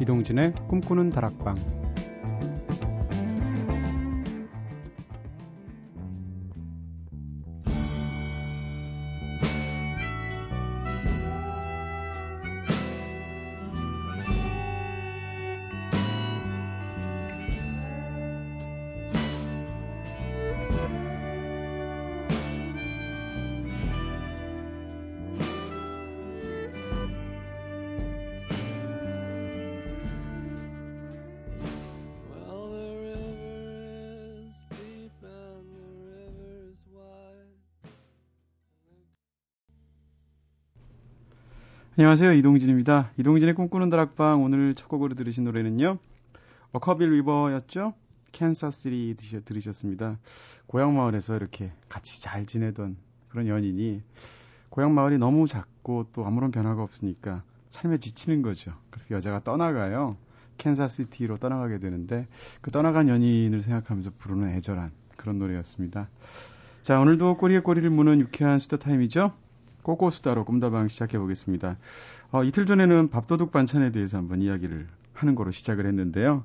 이동진의 꿈꾸는 다락방 안녕하세요. 이동진입니다. 이동진의 꿈꾸는 다락방 오늘 첫 곡으로 들으신 노래는요. Okkervil River였죠? Kansas City 들으셨습니다. 고향 마을에서 이렇게 같이 잘 지내던 그런 연인이 고향 마을이 너무 작고 또 아무런 변화가 없으니까 삶에 지치는 거죠. 그래서 여자가 떠나가요. 캔사시티로 떠나가게 되는데 그 떠나간 연인을 생각하면서 부르는 애절한 그런 노래였습니다. 자, 오늘도 꼬리에 꼬리를 무는 유쾌한 수다 타임이죠. 꼬꼬수다로 꿈다방 시작해 보겠습니다. 어, 이틀 전에는 밥도둑 반찬에 대해서 한번 이야기를 하는 거로 시작을 했는데요.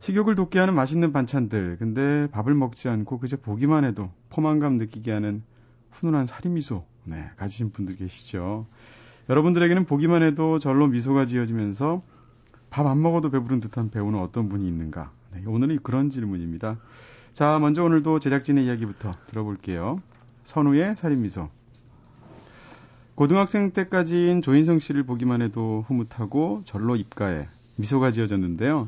식욕을 돋게 하는 맛있는 반찬들. 근데 밥을 먹지 않고 그저 보기만 해도 포만감 느끼게 하는 훈훈한 살인미소. 네, 가지신 분들 계시죠. 여러분들에게는 보기만 해도 절로 미소가 지어지면서 밥 안 먹어도 배부른 듯한 배우는 어떤 분이 있는가? 네, 오늘은 그런 질문입니다. 자, 먼저 오늘도 제작진의 이야기부터 들어볼게요. 선우의 살인미소. 고등학생 때까지인 조인성 씨를 보기만 해도 흐뭇하고 절로 입가에 미소가 지어졌는데요.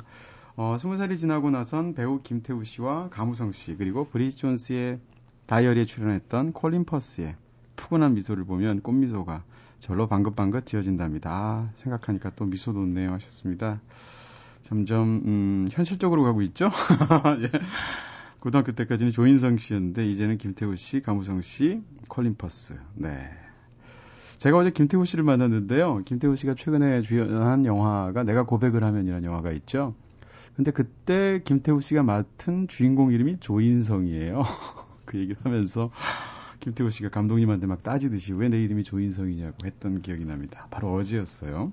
어, 20살이 지나고 나선 배우 김태우 씨와 가무성 씨 그리고 브리지 존스의 다이어리에 출연했던 콜린 퍼스의 푸근한 미소를 보면 꽃미소가 절로 방긋방긋 지어진답니다. 아, 생각하니까 또 미소 돋네요 하셨습니다. 점점 음, 현실적으로 가고 있죠. 예. 고등학교 때까지는 조인성 씨였는데 이제는 김태우 씨, 가무성 씨, 콜린 퍼스. 네. 제가 어제 김태우 씨를 만났는데요. 김태우 씨가 최근에 주연한 영화가 내가 고백을 하면이라는 영화가 있죠. 근데 그때 김태우 씨가 맡은 주인공 이름이 조인성이에요. 그 얘기를 하면서 김태우 씨가 감독님한테 막 따지듯이 왜 내 이름이 조인성이냐고 했던 기억이 납니다. 바로 어제였어요.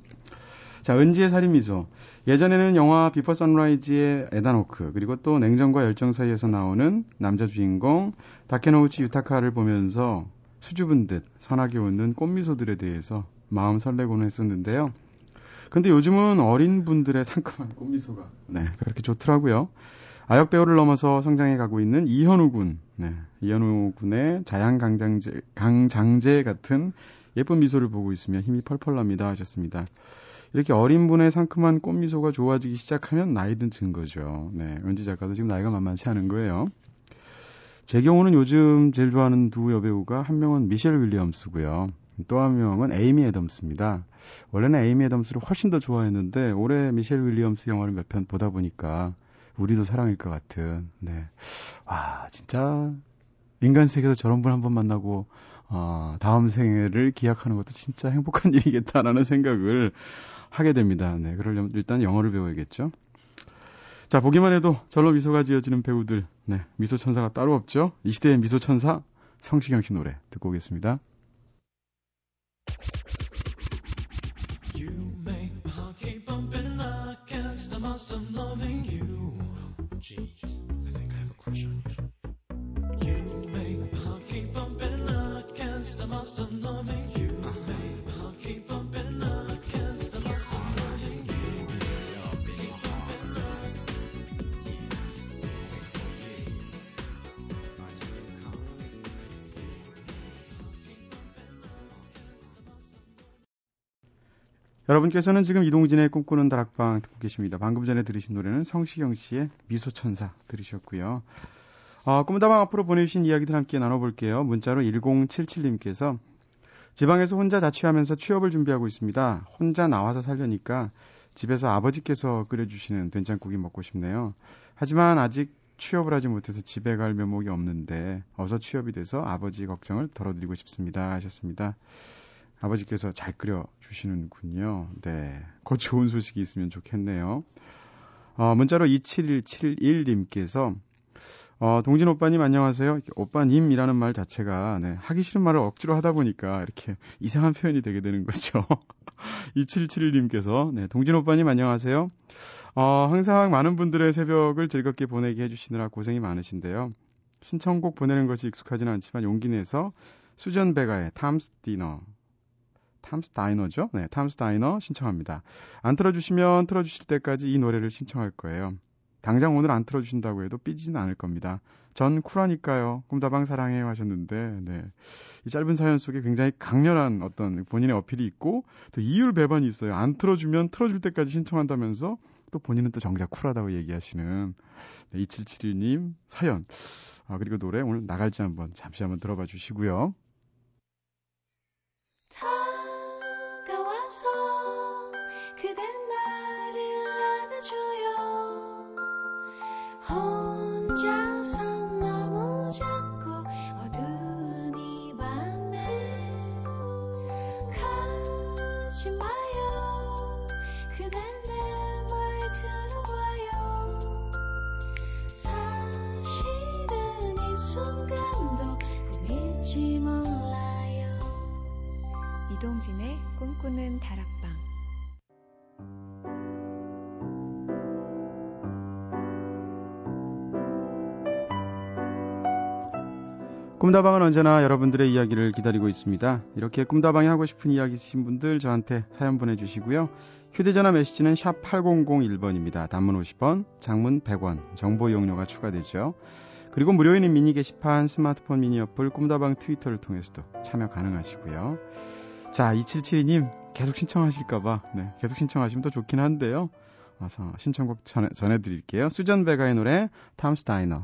자, 은지의 살인미소. 예전에는 영화 Before Sunrise의 에단 호크, 그리고 또 냉정과 열정 사이에서 나오는 남자 주인공 다케노우치 유타카를 보면서 수줍은 듯 선하게 웃는 꽃미소들에 대해서 마음 설레곤 했었는데요. 근데 요즘은 어린 분들의 상큼한 꽃미소가 네, 그렇게 좋더라고요. 아역 배우를 넘어서 성장해 가고 있는 이현우 군. 네, 이현우 군의 자양 강장제, 강장제 같은 예쁜 미소를 보고 있으면 힘이 펄펄 납니다 하셨습니다. 이렇게 어린 분의 상큼한 꽃미소가 좋아지기 시작하면 나이 든 증거죠. 네, 은지 작가도 지금 나이가 만만치 않은 거예요. 제 경우는 요즘 제일 좋아하는 두 여배우가 한 명은 미셸 윌리엄스고요. 또 한 명은 에이미 애덤스입니다. 원래는 에이미 애덤스를 훨씬 더 좋아했는데 올해 미셸 윌리엄스 영화를 몇 편 보다 보니까 우리도 사랑일 것 같은. 네. 와, 진짜 인간 세계에서 저런 분 한 번 만나고 어, 다음 생애를 기약하는 것도 진짜 행복한 일이겠다라는 생각을 하게 됩니다. 네, 그러려면 일단 영어를 배워야겠죠. 자, 보기만 해도 절로 미소가 지어지는 배우들. 네, 미소 천사가 따로 없죠. 이 시대의 미소 천사 성시경 씨 노래 듣고 오겠습니다. 여러분께서는 지금 이동진의 꿈꾸는 다락방 듣고 계십니다. 방금 전에 들으신 노래는 성시경 씨의 미소천사 들으셨고요. 어, 꿈다방 앞으로 보내주신 이야기들 함께 나눠볼게요. 문자로 1077님께서 지방에서 혼자 자취하면서 취업을 준비하고 있습니다. 혼자 나와서 살려니까 집에서 아버지께서 끓여주시는 된장국이 먹고 싶네요. 하지만 아직 취업을 하지 못해서 집에 갈 면목이 없는데 어서 취업이 돼서 아버지 걱정을 덜어드리고 싶습니다 하셨습니다. 아버지께서 잘 끓여 주시는군요. 네. 곧 좋은 소식이 있으면 좋겠네요. 어, 문자로 27171님께서 어, 동진 오빠님 안녕하세요. 오빠님이라는 말 자체가 네, 하기 싫은 말을 억지로 하다 보니까 이렇게 이상한 표현이 되게 되는 거죠. 2771님께서 네, 동진 오빠님 안녕하세요. 어, 항상 많은 분들의 새벽을 즐겁게 보내게 해주시느라 고생이 많으신데요. 신청곡 보내는 것이 익숙하지는 않지만 용기 내서 수전 베가의 탐스 디너 탐스 다이너죠? 네, 탐스 다이너 신청합니다. 안 틀어주시면 틀어주실 때까지 이 노래를 신청할 거예요. 당장 오늘 안 틀어주신다고 해도 삐지진 않을 겁니다. 전 쿨하니까요. 꿈다방 사랑해요 하셨는데, 네. 이 짧은 사연 속에 굉장히 강렬한 어떤 본인의 어필이 있고, 또 이율 배반이 있어요. 안 틀어주면 틀어줄 때까지 신청한다면서, 또 본인은 또 정작 쿨하다고 얘기하시는, 네, 2771님 사연. 아, 그리고 노래 오늘 나갈지 한번 잠시 한번 들어봐 주시고요. 혼자 꿈다방은 언제나 여러분들의 이야기를 기다리고 있습니다. 이렇게 꿈다방에 하고 싶은 이야기 있으신 분들 저한테 사연 보내주시고요. 휴대전화 메시지는 샵 8001번입니다. 단문 50원, 장문 100원, 정보 이용료가 추가되죠. 그리고 무료인 미니 게시판, 스마트폰 미니 어플, 꿈다방 트위터를 통해서도 참여 가능하시고요. 자, 2772님 계속 신청하실까봐 네, 계속 신청하시면 더 좋긴 한데요. 와서 신청곡 전해, 전해드릴게요. 수전 베가의 노래 탐스 다이너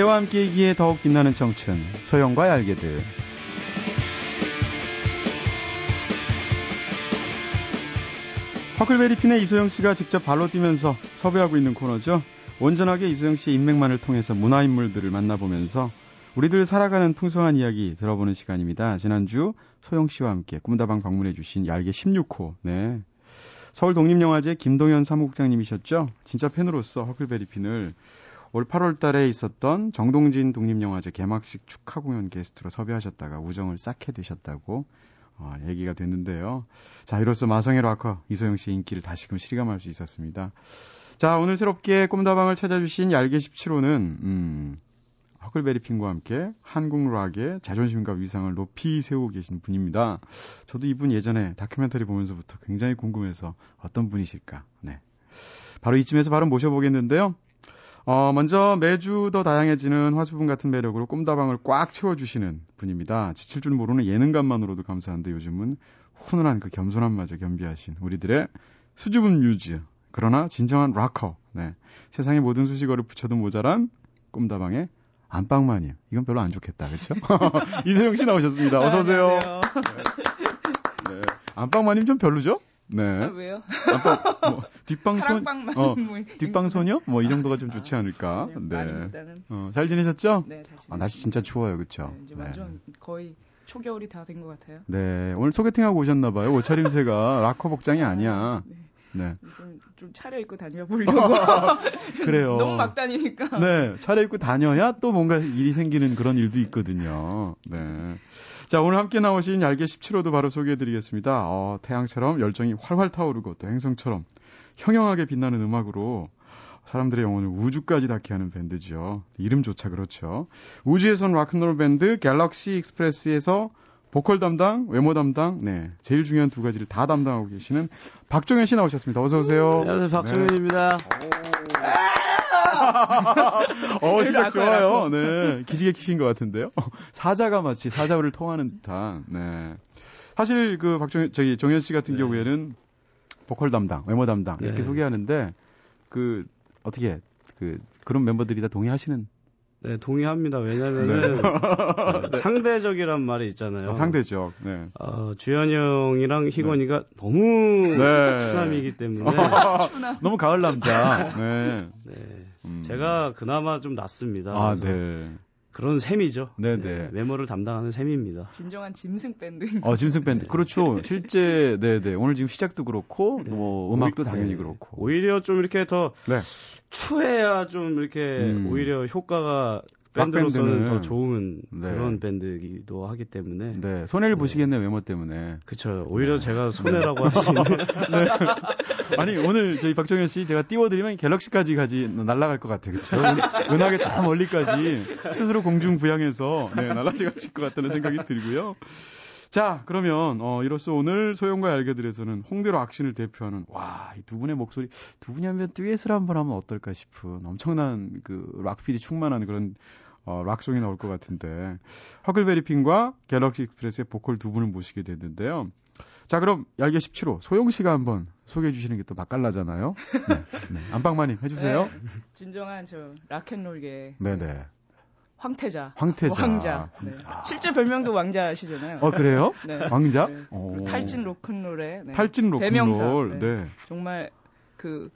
그대와 함께이기에 더욱 빛나는 청춘 소영과 얄개들 허클베리핀의 이소영 씨가 직접 발로 뛰면서 섭외하고 있는 코너죠. 온전하게 이소영 씨의 인맥만을 통해서 문화 인물들을 만나보면서 우리들 살아가는 풍성한 이야기 들어보는 시간입니다. 지난주 소영 씨와 함께 꿈다방 방문해 주신 얄개 16호. 네. 서울 독립영화제 김동현 사무국장님이셨죠. 진짜 팬으로서 허클베리핀을 올 8월 달에 있었던 정동진 독립영화제 개막식 축하 공연 게스트로 섭외하셨다가 우정을 쌓게 되셨다고 어, 얘기가 됐는데요. 자, 이로써 마성의 락커 이소영 씨의 인기를 다시금 실감할 수 있었습니다. 자, 오늘 새롭게 꿈다방을 찾아주신 얄개 17호는 음, 허클베리핀과 함께 한국 락의 자존심과 위상을 높이 세우고 계신 분입니다. 저도 이분 예전에 다큐멘터리 보면서부터 굉장히 궁금해서 어떤 분이실까. 네. 바로 이쯤에서 바로 모셔보겠는데요. 어, 먼저 매주 더 다양해지는 화수분 같은 매력으로 꿈다방을 꽉 채워주시는 분입니다. 지칠 줄 모르는 예능감만으로도 감사한데 요즘은 훈훈한 그 겸손함마저 겸비하신 우리들의 수줍은 뮤즈. 그러나 진정한 락커. 네. 세상의 모든 수식어를 붙여도 모자란 꿈다방의 안방마님. 이건 별로 안 좋겠다. 그렇죠? 이세영 씨 나오셨습니다. 어서 오세요. 네. 네. 안방마님 좀 별로죠? 네. 아, 왜요? 아까 뭐, 뒷방손 어, 뭐, 뒷방소녀 뭐 이 정도가 좀 좋지 않을까. 아, 네. 네. 어, 잘 지내셨죠? 네, 잘 지냈어요. 아, 날씨 진짜 추워요. 그렇죠? 네, 이제 완전 거의 초겨울이 다 된 것 같아요. 네. 오늘 소개팅하고 오셨나 봐요. 옷차림새가 락커 복장이 아니야. 네. 네. 좀, 좀 차려입고 다녀보려고. 그래요. 너무 막 다니니까. 네. 차려입고 다녀야 또 뭔가 일이 생기는 그런 일도 있거든요. 네. 자, 오늘 함께 나오신 얄개 17호도 바로 소개해드리겠습니다. 어, 태양처럼 열정이 활활 타오르고 또 행성처럼 형형하게 빛나는 음악으로 사람들의 영혼을 우주까지 닿게 하는 밴드죠. 이름조차 그렇죠. 우주에선 락큰롤 밴드 갤럭시 익스프레스에서 보컬 담당, 외모 담당, 네. 제일 중요한 두 가지를 다 담당하고 계시는 박종현 씨 나오셨습니다. 어서 오세요. 안녕하세요. 박종현입니다. 네. 어, 시작 라커야, 좋아요. 라커. 네. 기지개 키신 것 같은데요. 사자가 마치 사자후를 토하는 듯한, 네. 사실 그 박정, 저기 정현 씨 같은 네. 경우에는 보컬 담당, 외모 담당 이렇게 네. 소개하는데 그 어떻게 그 그런 멤버들이 다 동의하시는 네, 동의합니다. 왜냐면은 네, 상대적이란 말이 있잖아요. 어, 상대죠. 네. 어, 주현이 형이랑 희건이가 너무 네. 추남이기 때문에 너무 가을 남자. 네. 네, 음. 제가 그나마 좀 낫습니다. 아, 네. 그런 셈이죠. 네, 네. 외모를 담당하는 셈입니다. 진정한 짐승 밴드. 어, 짐승 밴드. 그렇죠. 실제, 네네. 오늘 지금 시작도 그렇고, 네. 뭐, 음악도 오히- 당연히 네. 그렇고. 오히려 좀 이렇게 더 네. 추해야 좀 이렇게 음. 오히려 효과가 락 밴드로서는 더 좋은 네. 그런 밴드이기도 하기 때문에 네. 손해를 보시겠네, 외모 때문에. 그쵸 오히려 제가 손해라고 할 수 있는 아니, 오늘 저희 박정현 씨 제가 띄워드리면 갤럭시까지 가지, 날아갈 것 같아요. 그쵸? 은- 은하계 저 멀리까지 스스로 공중 부양해서, 네, 날아가실 것 같다는 생각이 들고요. 자, 그러면, 어, 이로써 오늘 소영과 얄개들에서는 홍대 rock scene을 대표하는, 와, 이 두 분의 목소리, 두 분이 하면 듀엣을 한번 하면 어떨까 싶은 엄청난 그 rock feel이 충만한 그런, 어, rock song이 나올 것 같은데, 허클베리핀과 갤럭시 익스프레스의 보컬 두 분을 모시게 됐는데요. 자, 그럼 얄개 17호, 소영 씨가 한번 소개해 주시는 게 또 맛깔나잖아요. 네, 네. 안방마님 해주세요. 네, 진정한 저 락앤롤계 네네. 황태자. 황태자. 왕자. 네. 실제 별명도 왕자시잖아요. 어, 그래요? 네. 왕자? 네. 오. 탈진 로큰롤의 네. 탈진 대명사. 로큰롤. 네. 네. 정말 그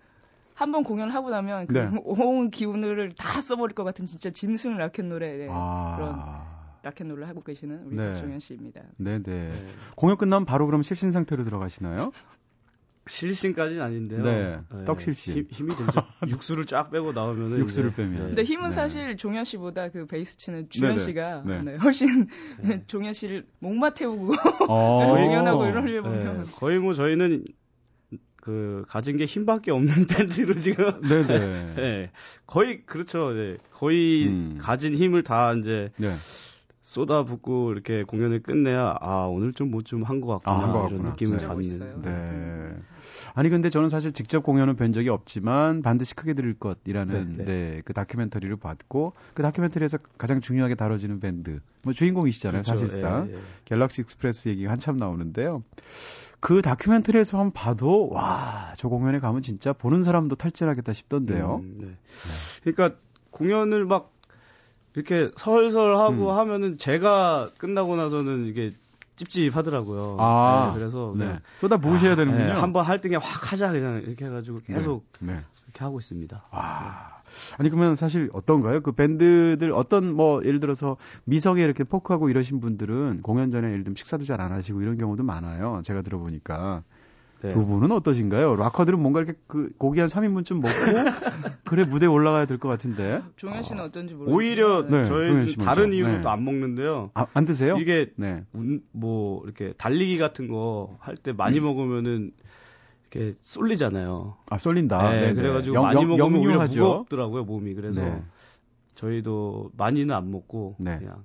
한번 공연하고 나면 그 네. 온 기운을 다 써버릴 것 같은 진짜 짐승 락앤롤의 네. 그런 아. 락앤롤을 하고 계시는 우리 네. 박종현 씨입니다. 네네. 공연 끝나면 바로 그럼 실신 상태로 들어가시나요? 실신까지는 아닌데요. 네, 떡실신. 힘, 힘이 들죠. 육수를 쫙 빼고 나오면 육수를 빼면. 근데 힘은 네. 사실 종현 씨보다 그 베이스 치는 주현 네네. 씨가 네. 네, 훨씬 종현 씨를 목마 태우고 어. 공연하고 이런 일 보면 네, 거의 뭐 저희는 그 가진 게 힘밖에 없는 밴드로 지금 네네. 네, 거의 그렇죠. 네, 거의 음. 가진 힘을 다 이제 네. 쏟아붓고 이렇게 공연을 끝내야 아 오늘 좀 뭐 좀 한 것 같구나 아, 한것 이런. 느낌을 받는. 멋있어요. 네. 아니 근데 저는 사실 직접 공연은 뵌 적이 없지만 반드시 크게 들을 것이라는 네, 네, 네. 그 다큐멘터리를 봤고 그 다큐멘터리에서 가장 중요하게 다뤄지는 밴드 뭐 주인공이시잖아요 그렇죠. 사실상 예, 예. 갤럭시 익스프레스 얘기가 한참 나오는데요. 그 다큐멘터리에서 한번 봐도 와 저 공연에 가면 진짜 보는 사람도 탈진하겠다 싶던데요. 음, 네. 그러니까 공연을 막 이렇게 설설 하고 음. 하면은 제가 끝나고 나서는 이게 찝찝하더라고요. 아, 네, 그래서 네. 쏟아 부으셔야 되는군요. 한번 할 등에 확 하자 그냥 이렇게 해가지고 계속 네. 네. 이렇게 하고 있습니다. 와. 아니 그러면 사실 어떤가요? 그 밴드들 어떤 뭐 예를 들어서 미성에 이렇게 포크하고 이러신 분들은 공연 전에 예를 들면 식사도 잘 안 하시고 이런 경우도 많아요. 제가 들어보니까 네. 두 분은 어떠신가요? 락커들은 뭔가 이렇게 그 고기 한 3인분쯤 먹고 그래 무대에 올라가야 될 것 같은데 종현 씨는 어 떤지 모르겠지만 오히려 네, 저희는 종현 씨 먼저. 다른 이유로 네. 또안 먹는데요. 아, 안 드세요? 이게 네. 운- 뭐 이렇게 달리기 같은 거 할 때 많이 음. 먹으면은 이렇게 쏠리잖아요. 아 쏠린다. 네, 네네. 그래가지고 영- 많이 영- 먹으면 오히려 역류하죠. 무겁더라고요 몸이. 그래서 네. 저희도 많이는 안 먹고 네. 그냥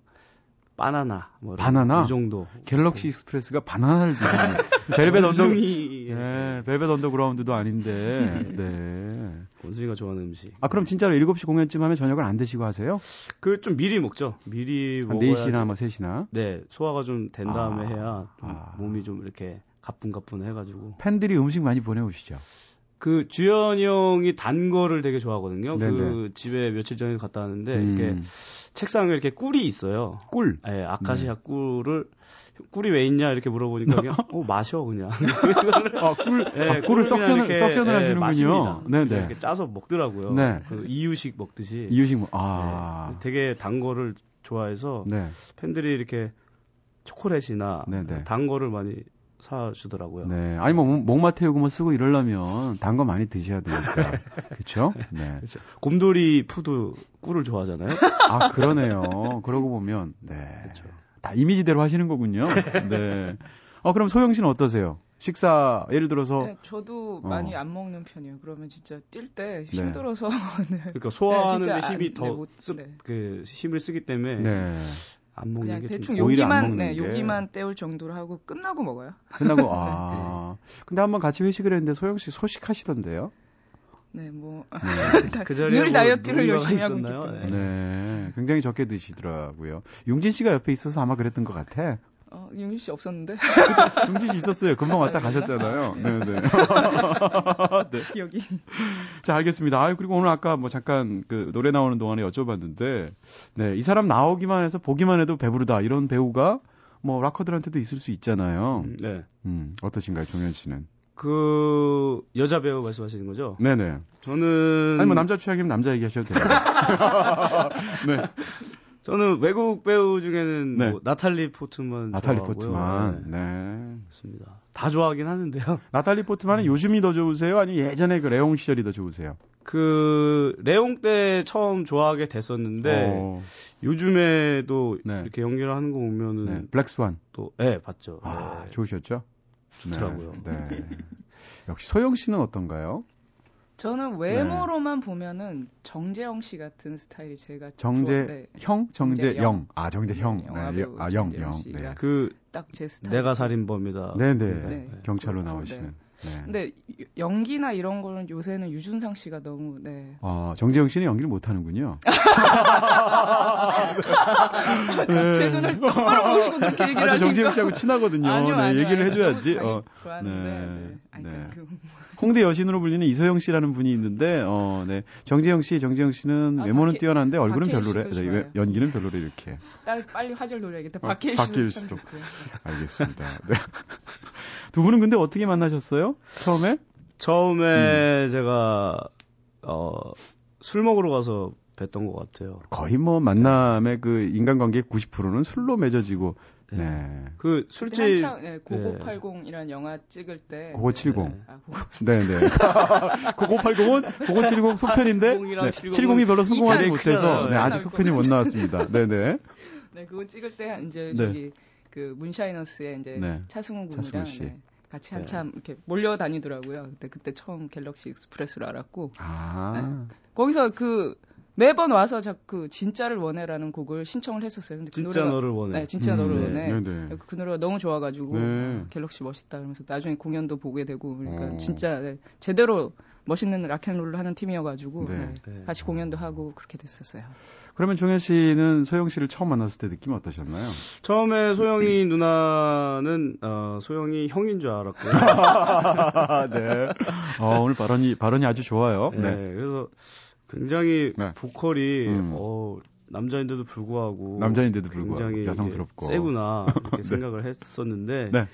바나나 뭐 바나나? 이 정도. 갤럭시 익스프레스가 바나나를 벨벳 언더 예. 네, 벨벳 언더그라운드도 아닌데. 네. 원숭이가 좋아하는 음식. 아, 그럼 진짜로 7시 공연쯤 하면 저녁을 안 드시고 하세요? 그 좀 미리 먹죠. 미리 한 먹어야지. 4시나 뭐 3시나? 네 소화가 좀 된 다음에 아, 해야 좀 아. 몸이 좀 이렇게 가뿐가뿐 해 가지고. 팬들이 음식 많이 보내 오시죠? 그 주현이 형이 단 거를 되게 좋아하거든요. 네네. 그 집에 며칠 전에 갔다 왔는데 음, 이렇게 책상에 이렇게 꿀이 있어요. 꿀. 예, 아카시아 네. 꿀을 꿀이 왜 있냐 이렇게 물어보니까 그냥 어 마셔 그냥. 아, 꿀, 예, 아, 꿀을 석션을, 이렇게, 석션을 예, 하시는군요. 마십니다. 네네. 이렇게 짜서 먹더라고요. 네. 그 이유식 먹듯이. 이유식, 뭐, 아. 예, 되게 단 거를 좋아해서 네. 팬들이 이렇게 초콜릿이나 네네. 단 거를 많이 사주더라고요. 네. 아니, 뭐, 목마 태우고 뭐 쓰고 이러려면 단 거 많이 드셔야 되니까. 그쵸? 네. 그렇죠. 곰돌이 푸도 꿀을 좋아하잖아요. 아, 그러네요. 그러고 보면, 네. 그렇죠. 다 이미지대로 하시는 거군요. 네. 어, 그럼 소영 씨는 어떠세요? 식사, 예를 들어서, 네, 저도 어. 많이 안 먹는 편이에요. 그러면 진짜 뛸때 네. 힘들어서 네. 그러니까 소화하는 데 힘이 안- 더 네, 못- 쓰, 네. 그 힘을 쓰기 때문에 네. 안 먹는 그냥 게 대충 먹는 네, 게. 여기만 때울 정도로 하고 끝나고 먹어요. 끝나고, 아. 근데 한번 같이 회식을 했는데 소영 씨 소식하시던데요? 네, 뭐. 네. 그 자리에 늘뭐 다이어트를 열심히 하고 있었나요? 있기 때문에. 네. 네, 굉장히 적게 드시더라고요. 용진 씨가 옆에 있어서 아마 그랬던 것 같아. 어, 윤희 씨 없었는데. 용진 씨 있었어요. 금방 왔다 가셨잖아요. 네, 네. 네. 기억이. 자, 알겠습니다. 아, 그리고 오늘 아까 뭐 잠깐 그 노래 나오는 동안에 여쭤봤는데, 네, 이 사람 나오기만 해서 보기만 해도 배부르다. 이런 배우가 뭐 락커들한테도 있을 수 있잖아요. 음, 네. 음, 어떠신가요, 종현 씨는? 그 여자 배우 말씀하시는 거죠? 네네. 저는 아니, 뭐 남자 취향이면 남자 얘기하셔도 돼요. 네. 저는 외국 배우 중에는 네. 뭐 나탈리 포트만 나탈리 좋아하고요. 포트만. 네, 네. 그렇습니다. 다 좋아하긴 하는데요. 나탈리 포트만은 요즘이 더 좋으세요? 아니면 예전에 그 레옹 시절이 더 좋으세요? 그 레옹 때 처음 좋아하게 됐었는데 어, 요즘에도 네. 이렇게 연기를 하는 거 보면은 네. 블랙스완. 또 예, 봤죠. 아, 네. 좋으셨죠? 좋더라고요. 네. 네. 역시 소영 씨는 어떤가요? 저는 외모로만 보면은 정재영 씨 같은 스타일이 제가 정재 좋아- 네, 형, 정재영. 정재영. 아, 정재형. 영화 네, 배우 아, 영, 정재영 영. 씨가 네. 그딱 제 스타일. 내가 살인범이다. 네, 네. 네. 경찰로 나오시는. 네. 근데 연기나 이런 거는 요새는 유준상 씨가 너무 네. 어, 정재영 씨는 연기를 못 하는군요. 제 눈을 똑바로 보시고 그렇게 얘기를 아, 저 정재영 하시니까 씨하고 친하거든요. 아니요, 네, 아니요, 얘기를 아니요. 해줘야지. 어. 네. 네. 네. 그, 홍대 여신으로 불리는 이소영 씨라는 분이 있는데, 어, 네. 정재영 씨, 정재영 씨는 아, 외모는 박해- 뛰어난데 얼굴은 박해일 별로래. 씨도 네. 연기는 별로래, 이렇게. 딸 빨리 화제를 노려야겠다. 어, 박해일 박해일 씨도 씨도. 참 좋고요. 알겠습니다. 네. 두 분은 근데 어떻게 만나셨어요? 처음에? 처음에 음. 제가 어, 술 먹으러 가서 뵀던 것 같아요. 거의 뭐 만남의 그 인간관계 90%는 술로 맺어지고, 네. 그 그때 술집 한창 네, 9980이라는 영화 찍을 때 그거 70. 네. 아, 그거 네네. 9980은 9970 속편인데 90이랑 네, 70은 70이 별로 성공하지 못해서. 네, 아직 네. 속편이 못 나왔습니다. 네 네. 네, 그거 찍을 때 이제 네. 저기 그 문샤이너스의 이제 네. 차승우 군이랑 씨. 네, 같이 한참 이렇게 몰려다니더라고요. 그때 그때 처음 갤럭시 익스프레스로 알았고 아. 거기서 그 매번 와서 자꾸 진짜를 원해라는 곡을 신청을 했었어요. 근데 그 진짜 노래가 너를 원해. 네, 진짜 너를 음, 원해. 네, 네. 그 노래가 너무 좋아가지고 네. 아, 갤럭시 멋있다 그러면서 나중에 공연도 보게 되고 그러니까 어. 진짜 네, 제대로 멋있는 rock and roll을 하는 팀이어가지고 네. 네, 네. 같이 공연도 하고 그렇게 됐었어요. 그러면 종현 씨는 소영 씨를 처음 만났을 때 느낌 어떠셨나요? 처음에 소영이 누나는 어, 소영이 형인 줄 알았고요. 네. 어, 오늘 발언이 발언이 아주 좋아요. 네. 네. 그래서 굉장히 네. 보컬이 음. 어, 남자인데도 불구하고 남자인데도 불구하고 굉장히 여성스럽고. 세구나 이렇게 네. 생각을 했었는데 네.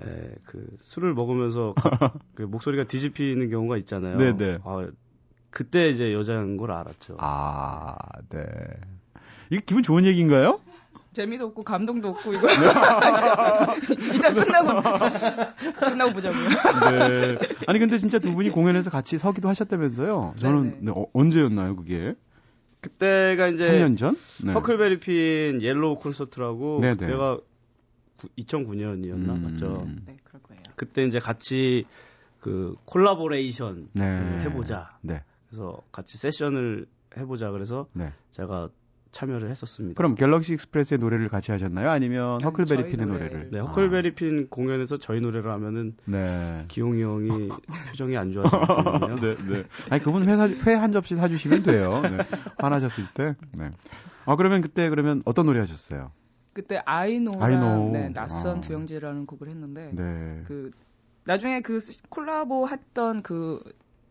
에, 그 술을 먹으면서 가- 그 목소리가 뒤집히는 경우가 있잖아요. 네, 네. 아, 그때 이제 여자인 걸 알았죠. 아, 네. 이게 기분 좋은 얘기인가요? 재미도 없고 감동도 없고 이거 이따 끝나고 끝나고 보자고요. 네. 아니 근데 진짜 두 분이 공연에서 같이 서기도 하셨다면서요? 저는 네네. 네, 어, 언제였나요, 그게? 그때가 이제 3년 전? 네. 허클베리 핀 옐로우 콘서트라고 네네. 그때가 2009년이었나 음. 맞죠. 네, 그럴 거예요. 그때 이제 같이 그 콜라보레이션 네. 해보자. 네. 그래서 같이 세션을 해보자. 그래서 네. 제가 참여를 했었습니다. 그럼 갤럭시 익스프레스의 노래를 같이 하셨나요? 아니면 아니, 허클베리 저희 핀의 노래를. 노래를? 네, 허클베리 핀 공연에서 저희 노래를 하면은 아, 네. 기용이 형이 표정이 안 좋아졌거든요. 네, 네. 아니, 그분 회, 회 한 접시 사주시면 돼요. 네. 화나셨을 때. 네. 아, 그러면 그때 그러면 어떤 노래 하셨어요? 그때 아이노랑 아이노. 네, 낯선 아. 두 형제라는 곡을 했는데 네. 그 나중에 그 콜라보 했던 그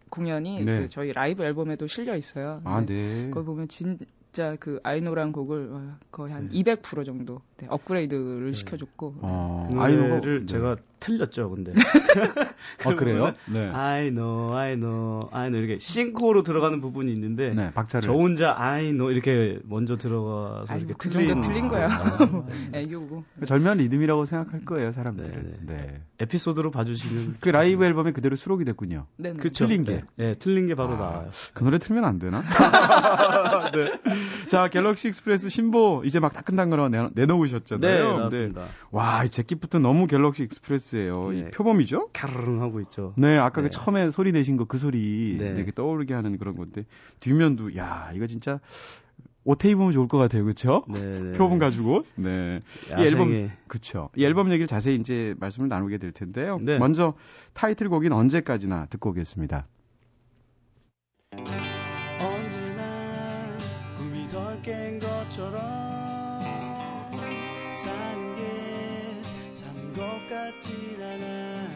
공연이 네. 그 저희 라이브 앨범에도 실려 있어요. 아, 네. 거기 보면 진 짜 그 아이노란 곡을 와, 거의 한 네. 200% 정도 네, 업그레이드를 시켜줬고 어, 그 아이노가- 노래를 네. 제가 틀렸죠, 근데. 아, 그래요? 네. I know, I know, I know 이렇게 싱코로 들어가는 부분이 있는데 네, 박자를. 저 혼자 I know 이렇게 먼저 들어가서 아이고, 이렇게 그 틀린 정도 틀린 거야. 아, 애교고 절묘한 리듬이라고 생각할 거예요, 사람들은. 네, 네. 에피소드로 봐주시면 그 라이브 앨범에 그대로 수록이 됐군요. 네, 네. 그쵸? 틀린 게. 네, 네, 틀린 게 바로 아, 나와요. 그 노래 틀면 안 되나? 네. 자, 갤럭시 익스프레스 신보 이제 막 따끈따끈하고 내, 내놓으셨잖아요. 네, 근데 나왔습니다. 와, 이 재킷부터 너무 갤럭시 익스프레스예요. 이 네. 표범이죠? 카르릉 하고 있죠. 네, 아까 네. 그 처음에 소리 내신 거 그 소리 네. 이렇게 떠오르게 하는 그런 건데 뒷면도 야, 이거 진짜 옷에 입으면 좋을 것 같아요. 그렇죠? 네, 네. 표범 가지고. 네. 이 야생의 앨범 그쵸. 이 앨범 얘기를 자세히 이제 말씀을 나누게 될 텐데요. 네. 먼저 타이틀곡인 언제까지나 듣고 오겠습니다. 것처럼 사는 게 사는 것 같진 않아.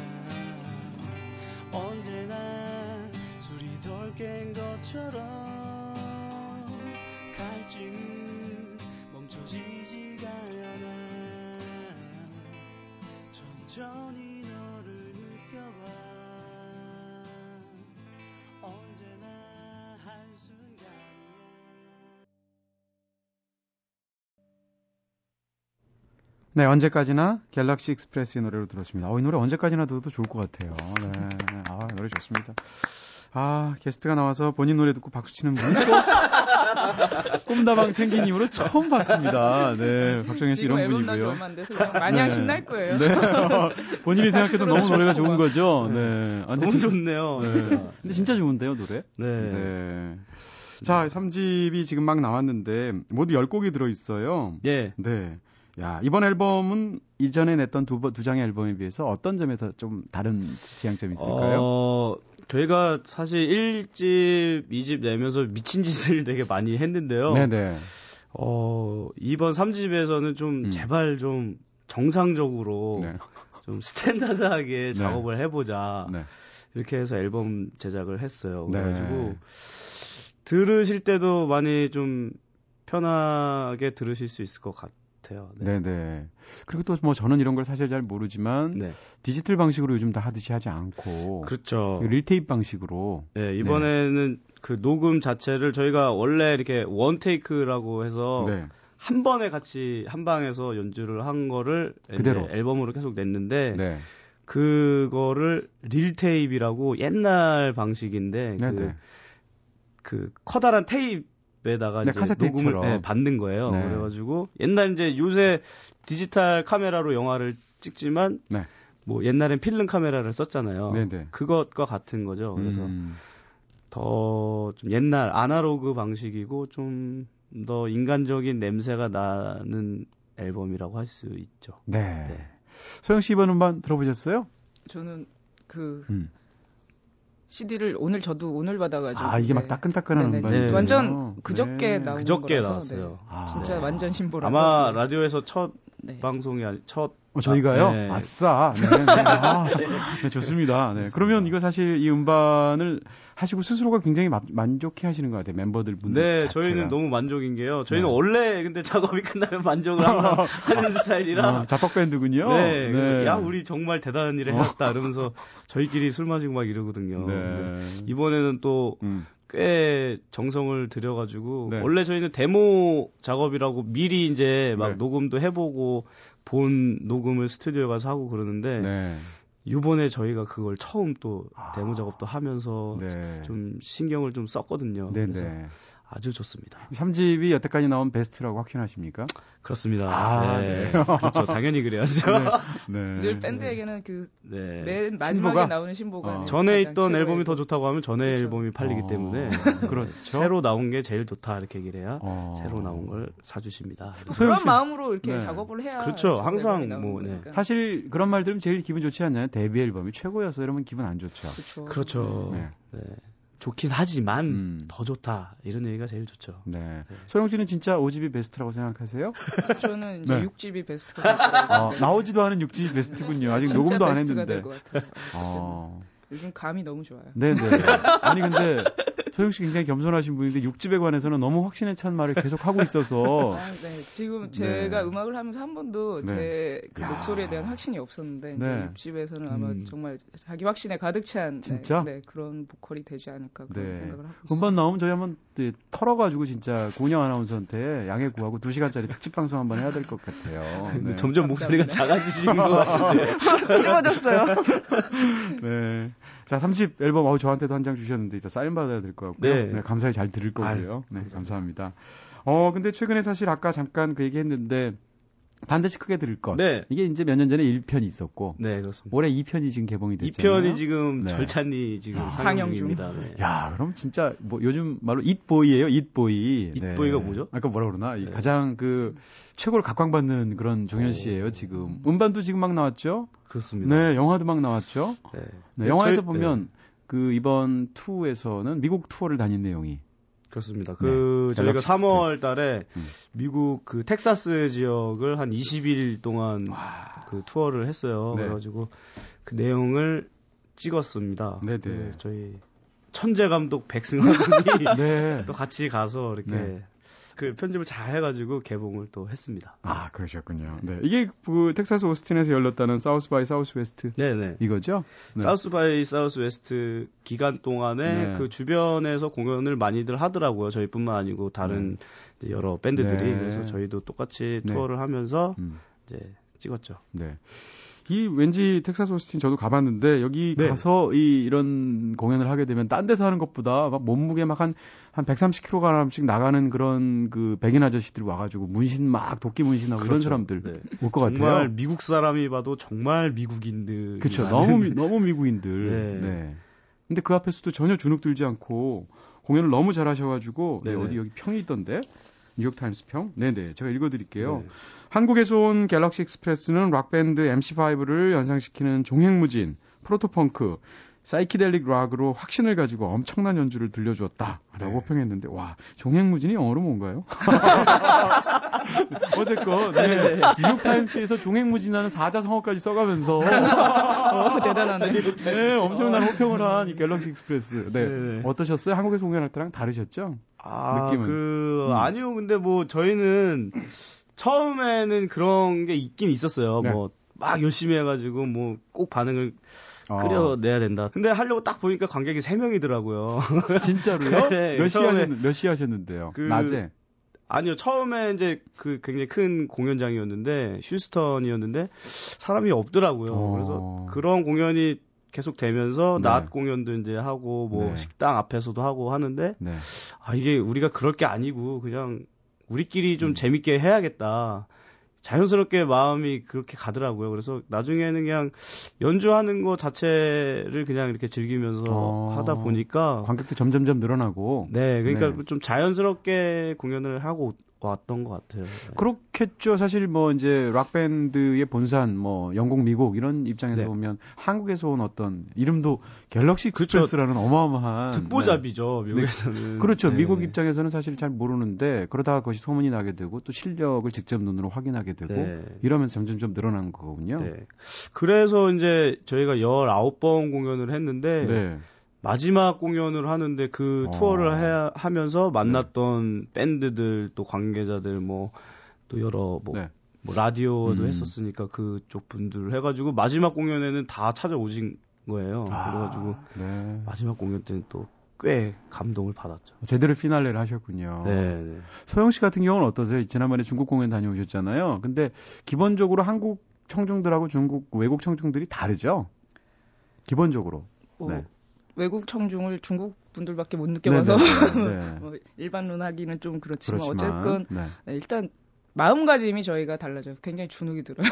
언제나 술이 덜 깬 것처럼 갈증은 멈춰지지가 않아. 천천히 네, 언제까지나 갤럭시 익스프레스의 노래로 들었습니다. 어, 이 노래 언제까지나 들어도 좋을 것 같아요. 네. 아, 노래 좋습니다. 아, 게스트가 나와서 본인 노래 듣고 박수 치는 분이 또 꿈다방 생긴 이후로 처음 봤습니다. 네, 박정현 씨 이런 분이고요. 마냥 네. 신날 거예요. 네. 본인이 생각해도 너무 노래가 좋은 거죠. 네. 아, 근데 너무 진짜- 좋네요. 네. 근데 진짜 좋은데요, 노래? 네. 네. 자, 3집이 지금 막 나왔는데 모두 10곡이 들어 있어요. 예. 네. 야, 이번 앨범은 이전에 냈던 두, 번- 두 장의 앨범에 비해서 어떤 점에서 좀 다른 지향점이 있을까요? 어, 저희가 사실 1집, 2집 내면서 미친 짓을 되게 많이 했는데요. 네네. 어, 이번 3집에서는 좀 음. 제발 좀 정상적으로 네. 좀 스탠다드하게 작업을 해보자. 네. 이렇게 해서 앨범 제작을 했어요. 네. 그래가지고 들으실 때도 많이 좀 편하게 들으실 수 있을 것 같아요. 네. 네 그리고 또 뭐 저는 이런 걸 사실 잘 모르지만 네. 디지털 방식으로 요즘 다 하듯이 하지 않고 그렇죠. reel tape 방식으로 네, 이번에는 그 녹음 자체를 저희가 원래 이렇게 one take라고 해서 네. 한 번에 같이 한 방에서 연주를 한 거를 그대로. 앨범으로 계속 냈는데 네. 그거를 reel tape라고 옛날 방식인데 네, 그, 네. 그 커다란 테이프 에다가 네, 이제 녹음을. 네, 받는 거예요. 네. 그래가지고 옛날 이제 요새 디지털 카메라로 영화를 찍지만 네. 뭐 옛날엔 필름 카메라를 썼잖아요. 네, 네. 그것과 같은 거죠. 그래서 음, 더좀 옛날 아날로그 방식이고 좀 더 인간적인 냄새가 나는 앨범이라고 할 수 있죠. 네. 네. 소영 씨 이번 음반 들어보셨어요? 저는 그 음. CD를 오늘 저도 오늘 받아가지고 아, 이게 막 네. 따끈따끈한 네네. 음반이에요. 완전 그저께 네. 나온 그저께 거라서, 나왔어요. 네. 아. 진짜 네. 완전 신보라서 아마 라디오에서 첫 네. 방송이 아니 첫 어, 저희가요? 네. 아싸. 네, 네. 아, 네, 좋습니다. 네. 그러면 이거 사실 이 음반을 하시고 스스로가 굉장히 마- 만족해 하시는 것 같아요. 멤버들 분들. 네, 자체가. 저희는 너무 만족인 게요. 저희는 네. 원래 근데 작업이 끝나면 만족을 항상 하는 스타일이라. 아, 자뻑 밴드군요. 네, 그래서 야 우리 정말 대단한 일을 해왔다 이러면서 저희끼리 술 마시고 막 이러거든요. 네. 이번에는 또 음. 꽤 정성을 들여가지고 네. 원래 저희는 데모 작업이라고 미리 이제 막 네. 녹음도 해보고 본 녹음을 스튜디오에 가서 하고 그러는데 네. 이번에 저희가 그걸 처음 또 아. 데모 작업도 하면서 네. 좀 신경을 좀 썼거든요. 네, 그래서 네. 아주 좋습니다. 3집이 여태까지 나온 베스트라고 확신하십니까? 그렇습니다. 아, 네. 네. 그렇죠. 당연히 그래야죠. 네. 늘 밴드에게는 그 네. 맨 마지막에 신보가? 나오는 신보가 어. 전에 있던 앨범이 더 곡. 좋다고 하면 전에 그렇죠. 앨범이 팔리기 어, 때문에 그렇죠. 새로 나온 게 제일 좋다 이렇게 얘기를 해야 어. 새로 나온 걸 사주십니다. 그런 씨. 마음으로 이렇게 네. 작업을 해야 그렇죠. 항상 뭐, 네. 사실 그런 말 들으면 제일 기분 좋지 않나요? 데뷔 앨범이 최고여서 이러면 기분 안 좋죠. 그렇죠. 그렇죠. 네. 네. 좋긴 하지만 음. 더 좋다 이런 얘기가 제일 좋죠. 네. 소영 씨는 진짜 5집이 베스트라고 생각하세요? 저는 이제 네. 6집이 베스트가 되더라고요. 어, 나오지도 않은 6집이 베스트군요. 아직 녹음도 안 베스트가 했는데. 될것 같아요. 어. 요즘 감이 너무 좋아요. 네네. 아니 근데 소영 씨 굉장히 겸손하신 분인데 6집에 관해서는 너무 확신에 찬 말을 계속 하고 있어서 아, 네. 지금 제가 네. 음악을 하면서 한 번도 네. 제그 야. 목소리에 대한 확신이 없었는데 이제 네. 6집에서는 아마 음. 정말 자기 확신에 가득 찬 네, 진짜? 네, 그런 보컬이 되지 않을까 그런 네. 생각을 하고 있어요. 음반 나오면 저희 한번 네, 털어가지고 진짜 고영 아나운서한테 양해 구하고 2 시간짜리 특집 방송 한번 해야 될 것 같아요. 네. 점점 목소리가. 작아지시는 것 같은데. 수줍어졌어요. 네. 자, 3집 앨범, 어우, 저한테도 한 장 주셨는데, 이따 사인 받아야 될 것 같고요. 네. 네, 감사히 잘 들을 거고요. 아유, 네, 감사합니다. 어, 근데 최근에 사실 아까 잠깐 그 얘기 했는데, 반드시 크게 들을 것. 네. 이게 이제 몇 년 전에 1편이 있었고, 네, 그렇습니다. 올해 2편이 지금 개봉이 이 됐잖아요. 편이 지금 네. 절찬리 지금 아. 상영 중. 중입니다. 네. 야, 그럼 진짜 뭐 요즘 말로 잇보이예요, 잇보이. 잇보이가 뭐죠? 아까 뭐라 그러나? 이 네. 가장 그 최고로 각광받는 그런 종현 씨예요, 지금. 음반도 지금 막 나왔죠? 그렇습니다. 네, 영화도 막 나왔죠? 네. 네, 네, 영화에서 저희- 보면 그 이번 투에서는 미국 투어를 다닌 내용이 그렇습니다. 그 저희가 갤럭시 3월 달에 음. 미국 그 텍사스 지역을 한 20일 동안 그 투어를 했어요. 네. 그래가지고 그 내용을 찍었습니다. 네네. 그 저희 천재 감독 백승환 군이 네. 또 같이 가서 이렇게 네. 그 편집을 잘 해가지고 개봉을 또 했습니다. 아, 그러셨군요. 네. 이게 그 텍사스 오스틴에서 열렸다는 South by Southwest 네네. 이거죠? 네. South by Southwest 기간 동안에 네. 그 주변에서 공연을 많이들 하더라고요. 저희뿐만 아니고 다른 이제 여러 밴드들이 네. 그래서 저희도 똑같이 네. 투어를 하면서 음. 이제 찍었죠. 네. 이 왠지 텍사스 오스틴 저도 가봤는데 여기 네. 가서 이 이런 공연을 하게 되면 딴 데서 하는 것보다 막 몸무게 막 한 한 130kg씩 나가는 그런 그 백인 아저씨들이 와가지고 문신 막 도끼 문신하고 이런 그렇죠. 사람들 네. 올것 같아요. 정말 미국 사람이 봐도 정말 미국인들. 그렇죠. 너무 미- 너무 미국인들. 네. 네. 근데 그 앞에서도 전혀 주눅 들지 않고 공연을 너무 잘하셔가지고 네, 네네. 어디 여기 평이 있던데 뉴욕 타임스 평. 네네. 제가 읽어드릴게요. 네. 한국에서 온 갤럭시 익스프레스는 락밴드 MC5를 연상시키는 종횡무진, proto-punk, psychedelic rock으로 확신을 가지고 엄청난 연주를 들려주었다라고 네. 평했는데 와 종횡무진이 영어로 뭔가요? 어쨌건 네. 뉴욕 타임스에서 종횡무진하는 사자성어까지 써가면서 어, 대단하네. 네 엄청난 호평을 한 이 갤럭시 익스프레스 네. 네네. 어떠셨어요? 한국에서 공연할 때랑 다르셨죠? 아, 느낌은? 그 음. 아니요. 근데 뭐 저희는 처음에는 그런 게 있긴 있었어요. 네. 뭐막 열심히 해가지고 뭐 꼭 반응을 어. 끓여내야 된다. 근데 하려고 딱 보니까 관객이 3명이더라고요. 진짜로요? 네, 몇 시 하셨 몇시 하셨는데요? 그- 낮에. 아니요, 처음에 이제 그 굉장히 큰 공연장이었는데, 휴스턴이었는데, 사람이 없더라고요. 어. 그래서 그런 공연이 계속 되면서, 네. 낮 공연도 이제 하고, 뭐, 네. 식당 앞에서도 하고 하는데, 네. 아, 이게 우리가 그럴 게 아니고, 그냥 우리끼리 좀 음. 재밌게 해야겠다. 자연스럽게 마음이 그렇게 가더라고요. 그래서 나중에는 그냥 연주하는 거 자체를 그냥 이렇게 즐기면서 어. 하다 보니까, 관객도 점점점 늘어나고. 네, 그러니까 네. 좀 자연스럽게 공연을 하고 왔던 것 같아요. 네. 그렇겠죠. 사실 뭐 이제 락 밴드의 본산, 뭐 영국, 미국 이런 입장에서 네. 보면 한국에서 온 어떤 이름도 갤럭시 그렇죠. 익스프레스라는 어마어마한 듣보잡이죠 미국에서는. 네. 그렇죠. 네. 미국 입장에서는 사실 잘 모르는데 그러다가 그것이 소문이 나게 되고 또 실력을 직접 눈으로 확인하게 되고 네. 이러면서 점점점 늘어난. 네. 그래서 이제 저희가 19번 공연을 했는데 네. 마지막 공연을 하는데 그 어. 투어를 해, 하면서 만났던 밴드들 또 관계자들 뭐 또 여러 뭐, 네. 뭐 라디오도 음. 했었으니까 그쪽 분들 해가지고 마지막 공연에는 다 찾아오신 거예요. 아, 그래가지고 네. 마지막 공연 때는 또 꽤 감동을 받았죠. 제대로 피날레를 하셨군요. 네, 네. 소영 씨 같은 경우는 어떠세요? 지난번에 중국 공연 다녀오셨잖아요. 근데 기본적으로 한국 청중들하고 중국 외국 청중들이 다르죠? 기본적으로. 뭐 네. 외국 청중을 중국 분들밖에 못 느껴봐서. 네. 뭐 일반론 하기는 좀 그렇지만, 그렇지만, 어쨌건 네. 네, 일단 마음가짐이 저희가 달라져요. 굉장히 주눅이 들어요.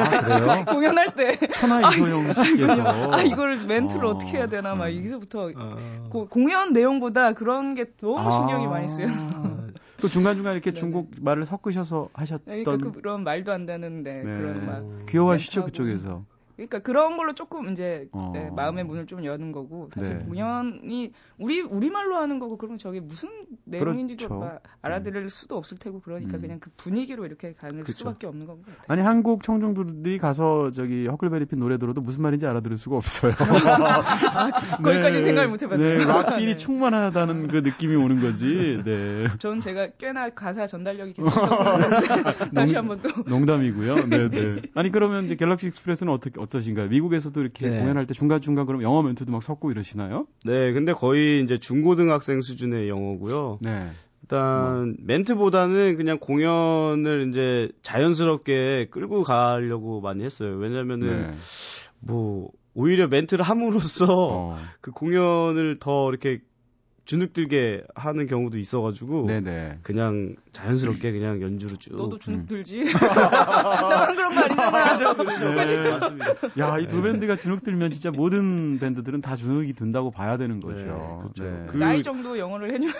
아, 그래요? 공연할 때 천하 이소영 씨께서. 아 이걸 멘트를 어, 어, 떻게 해야 되나 막 음. 여기서부터 어, 고- 공연 내용보다 그런 게 너무 아. 신경이 많이 쓰여서 그 중간중간 이렇게 네네. 중국 말을 섞으셔서 하셨던 그러니까 그런 말도 안 되는 네, 네. 그런 막 귀여워하시죠. 그쪽에서. 그러니까 그런 걸로 조금 이제 어. 네, 마음의 문을 좀 여는 거고 사실 네. 공연이 우리 우리 말로 하는 거고 그러면 저게 무슨 내용인지도 그렇죠. 막 알아들을 수도 없을 테고 그러니까 음. 그냥 그 분위기로 이렇게 가는 그쵸. 수밖에 없는 것 같아요. 아니 한국 청중들이 가서 저기 허클베리핀 노래 들어도 무슨 말인지 알아들을 수가 없어요. 거기까지 생각을 못 해봤네요. 네, rock feel이 네. 충만하다는 그 느낌이 오는 거지. 네. 전 제가 꽤나 가사 전달력이 괜찮다고 생각하는데 다시 한번 또 농담이고요. 네, 네. 아니 그러면 이제 갤럭시 익스프레스는 어떻게 어떠신가요? 미국에서도 이렇게 네. 공연할 때 중간 중간 그럼 영어 멘트도 막 섞고 이러시나요? 네, 근데 거의 이제 중고등학생 수준의 영어고요. 네. 일단 멘트보다는 그냥 공연을 이제 자연스럽게 끌고 가려고 많이 했어요. 왜냐면은 네. 뭐 오히려 멘트를 함으로써 어. 그 공연을 더 이렇게 주눅들게 하는 경우도 있어가지고 네, 네. 그냥 자연스럽게 그냥 연주를 쭉. 너도 음. 주눅 들지? 나만 그런 거 아니잖아. 네, 맞습니다. 야, 이 두 밴드가 주눅 들면 진짜 모든 밴드들은 다 주눅이 든다고 봐야 되는 거죠. 네, 그렇죠. 그, 싸이 정도 영어를 해주면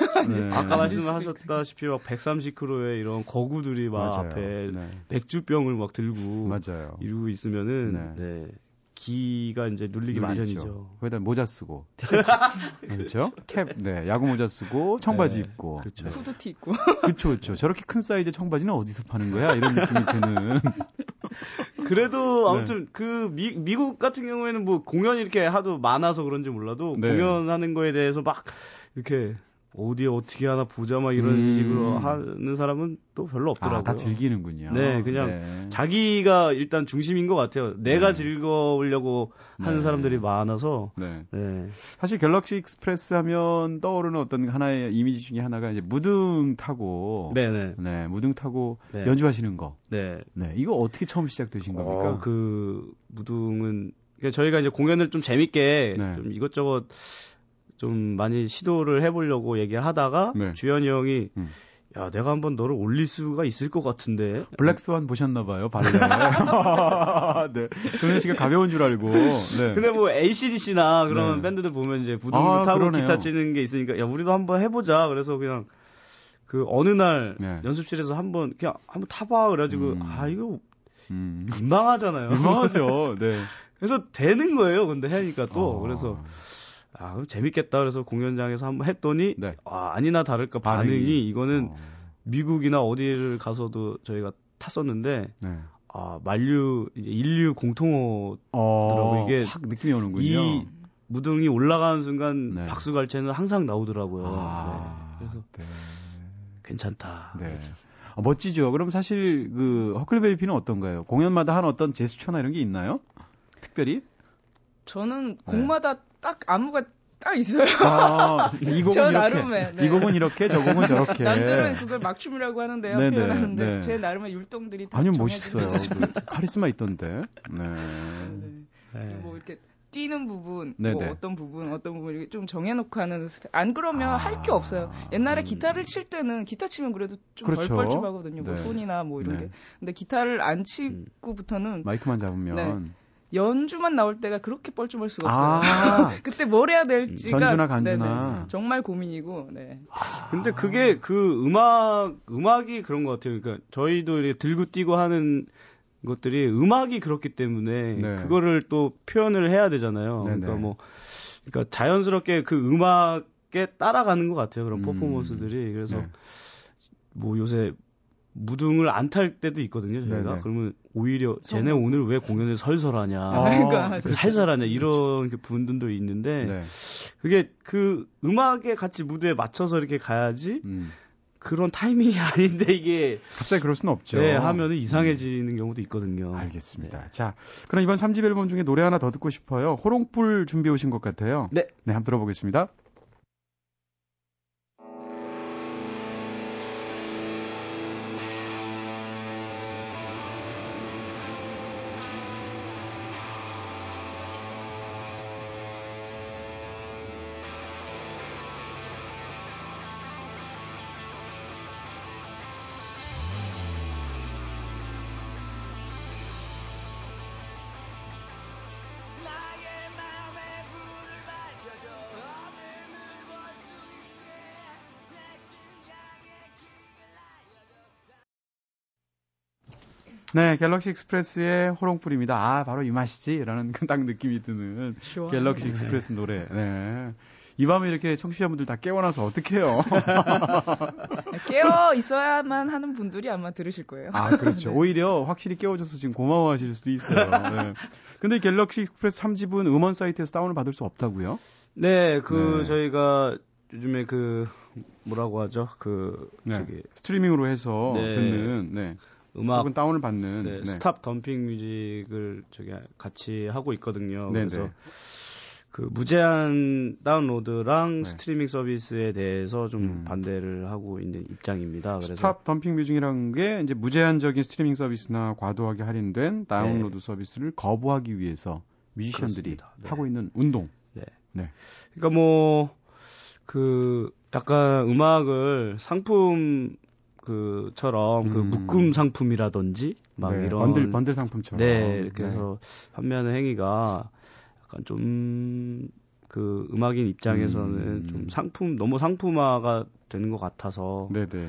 네. 아까 네. 말씀하셨다시피 막 130kg의 이런 거구들이 막 맞아요. 앞에 네. 맥주병을 막 들고 맞아요. 이러고 있으면은 네. 네. 기가 이제 눌리기. 마련이죠. 거기다 모자 쓰고 그렇죠? 캡, 네, 야구 모자 쓰고 청바지 네, 입고 그렇죠. 네. 후드티 입고. 그렇죠, 그렇죠. 저렇게 큰 사이즈 청바지는 어디서 파는 거야? 이런 느낌이 드는. 그래도 네. 아무튼 그 미, 미국 같은 경우에는 뭐 공연이 이렇게 하도 많아서 그런지 몰라도 네. 공연하는 거에 대해서 막 이렇게 어디에 어떻게 하나 보자 막 이런 음. 식으로 하는 사람은 또 별로 없더라고요. 아, 다 즐기는군요. 네, 그냥 네. 자기가 일단 중심인 것 같아요. 내가 네. 즐거우려고 하는 네. 사람들이 많아서 네. 네. 사실 갤럭시 익스프레스 하면 떠오르는 어떤 하나의 이미지 중에 하나가 이제 무등 타고 네, 네. 네, 무등 타고 네. 연주하시는 거. 네. 네, 이거 어떻게 처음 시작되신 겁니까? 어, 그 무등은 그러니까 저희가 이제 공연을 좀 재밌게 네. 좀 이것저것 좀 많이 시도를 해보려고 얘기를 하다가 네. 주현이 형이 음. 야 내가 한번 너를 올릴 수가 있을 것 같은데 블랙스완 보셨나 봐요, 발레. 네. 정현 씨가 가벼운 줄 알고. 네. 근데 뭐 ACDC나 그런 네. 밴드들 보면 이제 무등도 아, 타고 그러네요. 기타 치는 게 있으니까 야 우리도 한번 해보자 그래서 그냥 그 어느 날 네. 연습실에서 한번 그냥 한번 타봐 그래가지고 음. 아 이거 음. 민망하잖아요. 유명하죠. 네. 그래서 되는 거예요. 근데 하니까 또 어. 그래서 아 그럼 재밌겠다 그래서 공연장에서 한번 했더니 네. 아 아니나 다를까 반응이, 반응이. 이거는 어. 미국이나 어디를 가서도 저희가 탔었는데 네. 아 만류 이제 인류 공통어 어, 이게 확 느낌이 오는군요. 이 무등이 올라가는 순간 네. 박수 갈채는 항상 나오더라고요. 아, 네. 그래서 네. 괜찮다. 네. 아, 멋지죠. 그럼 사실 그 허클베이피는 어떤가요? 공연마다 한 어떤 제스처나 이런 게 있나요? 특별히? 저는 네. 곡마다 딱 안무가 딱 있어요. 아, 이 곡은 저 이렇게, 나름의, 네. 이 곡은 이렇게, 저 곡은 저렇게. 남들은 그걸 막춤이라고 하는데요. 네네, 표현하는데 네. 제 나름의 율동들이 다 아니요, 멋있어요. 있어요. 그 카리스마 있던데. 네. 네. 네. 뭐 이렇게 뛰는 부분, 네네. 뭐 어떤 부분, 어떤 부분 이렇게 좀 정해놓고 하는 스타일. 안 그러면 아. 할게 없어요. 옛날에 음. 기타를 칠 때는 기타 치면 그래도 좀덜 그렇죠. 뻘쭘하거든요. 뭐 네. 손이나 뭐 이런 네. 게. 근데 기타를 안 치고부터는 마이크만 잡으면. 네. 연주만 나올 때가 그렇게 뻘쭘할 수가 아. 없어요. 그때 뭘 해야 될지가 전주나 간주나. 네네. 정말 고민이고. 네. 근데 그게 그 음악 음악이 그런 것 같아요. 그러니까 저희도 이렇게 들고 뛰고 하는 것들이 음악이 그렇기 때문에 네. 그거를 또 표현을 해야 되잖아요. 네네. 그러니까 뭐 그러니까 자연스럽게 그 음악에 따라가는 것 같아요. 그런 음. 퍼포먼스들이 그래서 네. 뭐 요새 무등을 안 탈 때도 있거든요. 저희가 네네. 그러면 오히려 쟤네 오늘 왜 공연을 설설하냐, 아, 그러니까 살살하냐 이런 그 분들도 있는데 네. 그게 그 음악에 같이 무대에 맞춰서 이렇게 가야지 음. 그런 타이밍이 아닌데 이게 갑자기 그럴 수는 없죠. 네, 하면은 이상해지는 경우도 있거든요. 음. 알겠습니다. 네. 자, 그럼 이번 3집 앨범 중에 노래 하나 더 듣고 싶어요. 호롱불 준비해 오신 것 같아요. 네. 네, 한번 들어보겠습니다. 네, 갤럭시 익스프레스의 호롱불입니다. 아, 바로 이 맛이지? 라는 그 딱 느낌이 드는 좋아요. 갤럭시 익스프레스 노래. 네. 이 밤에 이렇게 청취자분들 다 깨어나서 어떡해요? 깨어 있어야만 하는 분들이 아마 들으실 거예요. 아, 그렇죠. 네. 오히려 확실히 깨워줘서 지금 고마워하실 수도 있어요. 네. 근데 갤럭시 익스프레스 3집은 음원 사이트에서 다운을 받을 수 없다고요? 네, 그 네. 저희가 요즘에 그 뭐라고 하죠? 그 네. 저기 스트리밍으로 해서 네. 듣는, 네. 음악 혹은 다운을 받는. 네, 네. Stop Dumping Music을 저기 같이 하고 있거든요. 네, 그래서 네. 그 무제한 다운로드랑 네. 스트리밍 서비스에 대해서 좀 음. 반대를 하고 있는 입장입니다. 그래서 Stop Dumping Music이라는 게 이제 무제한적인 스트리밍 서비스나 과도하게 할인된 다운로드 서비스를 거부하기 위해서 뮤지션들이. 네. 하고 있는 운동. 그러니까 뭐 그 약간 음악을 상품 그처럼 그 음. 묶음 상품이라든지 막 네, 이런 번들 번들 상품처럼. 네 그래서 판매하는 행위가 약간 좀 그 음악인 입장에서는 음. 좀 상품 너무 상품화가 되는 것 같아서 네, 네.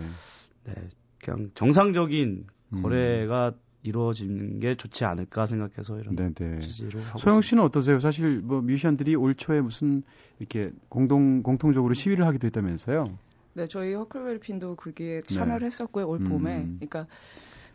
네, 그냥 정상적인 음. 거래가 이루어지는 게 좋지 않을까 생각해서 이런 네네. 취지로 하고 소영. 씨는 어떠세요? 사실 뭐 뮤지션들이 올 초에 무슨 이렇게 공동 공통적으로 시위를 하기도 했다면서요? 네, 저희 허클베리핀도 그게 네. 참여를 했었고요, 올 음. 봄에. 그러니까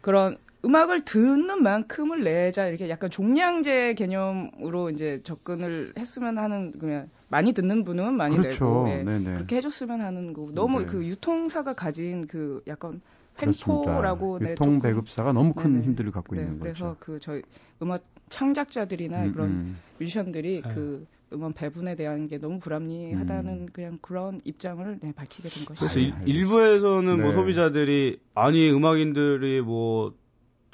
그런 음악을 듣는 만큼을 내자 이렇게 약간 종량제 개념으로 이제 접근을 했으면 하는 그냥 많이 듣는 분은 많이 그렇죠. 내고 예, 네네. 그렇게 해줬으면 하는 거고 너무 네. 그 유통사가 가진 그 약간. 횡포라고 네, 유통 배급사가 너무 큰 네네. 힘들을 갖고 네, 있는 그래서 거죠. 그 저희 음악 창작자들이나 음, 그런 음. 뮤지션들이 네. 그 음원 배분에 대한 게 너무 불합리하다는 그냥 그런 입장을 네, 밝히게 된 것이죠. 그래서 아, 일- 알겠습니다. 일부에서는 네. 뭐 소비자들이 아니 음악인들이 뭐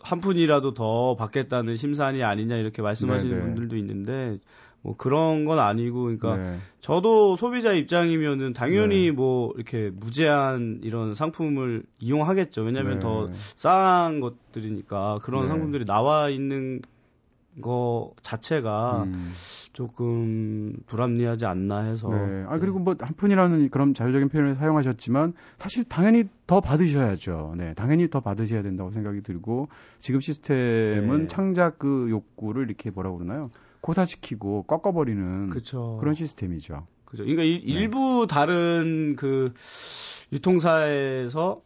한 푼이라도 더 받겠다는 심산이 아니냐 이렇게 말씀하시는 네네. 분들도 있는데 뭐 그런 건 아니고 그러니까 네. 저도 소비자 입장이면은 당연히 네. 뭐 이렇게 무제한 이런 상품을 이용하겠죠. 왜냐하면 네. 더싼 것들이니까 그런 네. 상품들이 나와 있는 거 자체가 음. 조금 불합리하지 않나 해서 네. 아 그리고 뭐 한 푼이라는 그런 자율적인 표현을 사용하셨지만 사실 당연히 더 받으셔야죠. 네, 당연히 더 받으셔야 된다고 생각이 들고 지금 시스템은 네. 창작 그 욕구를 이렇게 뭐라고 그러나요? 고사시키고 꺾어버리는 그렇죠. 그런 시스템이죠. 그죠. 그러니까 일, 네. 일부 다른 그 유통사에서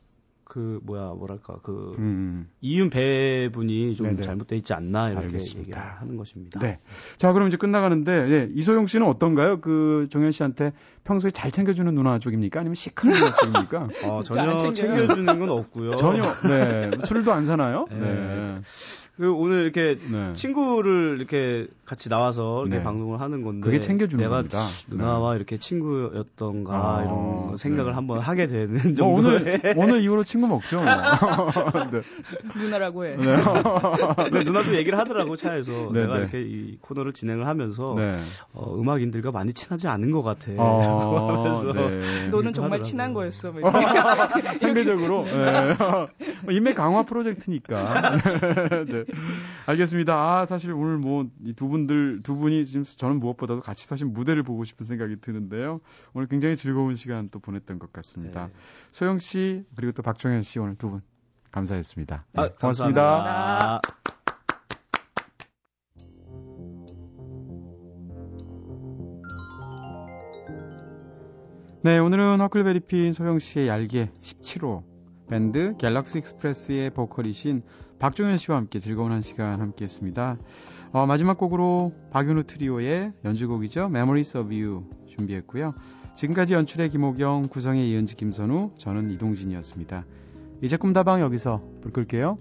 그 뭐야 뭐랄까 그 음. 이윤 배분이 좀 네네. 잘못돼 있지 않나 이렇게 알겠습니다. 얘기를 하는 것입니다. 네. 자, 그럼 이제 끝나가는데, 네, 이소영 씨는 어떤가요? 그, 정현 씨한테 평소에 잘 챙겨주는 누나 쪽입니까? 아니면 시크한 누나 쪽입니까? 어, 안 전혀. 챙겨주는 건 없고요. 전혀, 네. 술도 안 사나요? 네. 네. 그 오늘 이렇게 네. 친구를 이렇게 같이 나와서 이렇게 네. 방송을 하는 건데 그게 챙겨주는 내가 겁니다. 누나와 이렇게 친구였던가 아, 이런 거 생각을 네. 한번 하게 되는 네. 정도의 뭐 오늘, 오늘 이후로 친구 먹죠. 뭐. 네. 누나라고 해. 네. 네, 누나도 얘기를 하더라고 차에서 네, 내가 네. 이렇게 이 코너를 진행을 하면서 네. 어, 음악인들과 많이 친하지 않은 것 같아. 어, 하면서 네. 너는 정말. 친한 거였어. 뭐. 상대적으로 네. 뭐 인맥 강화 프로젝트니까. 네. 알겠습니다. 아 사실 오늘 뭐 이 두 분들 두 분이 지금 저는 무엇보다도 같이 사실 무대를 보고 싶은 생각이 드는데요. 오늘 굉장히 즐거운 시간 또 보냈던 것 같습니다. 네. 소영 씨 그리고 또 박종현 씨 오늘 두 분 감사했습니다. 네, 아, 고맙습니다. 감사합니다. 네, 오늘은 허클베리핀 소영 씨의 얄개 17호 밴드 갤럭시 익스프레스의 보컬이신 박종현 씨와 함께 즐거운 한 시간 함께 했습니다. 어, 마지막 곡으로 박윤우 트리오의 연주곡이죠. Memories of You 준비했고요. 지금까지 연출의 김호경, 구성의 이은지, 김선우, 저는 이동진이었습니다. 이제 꿈다방 여기서 불 끌게요.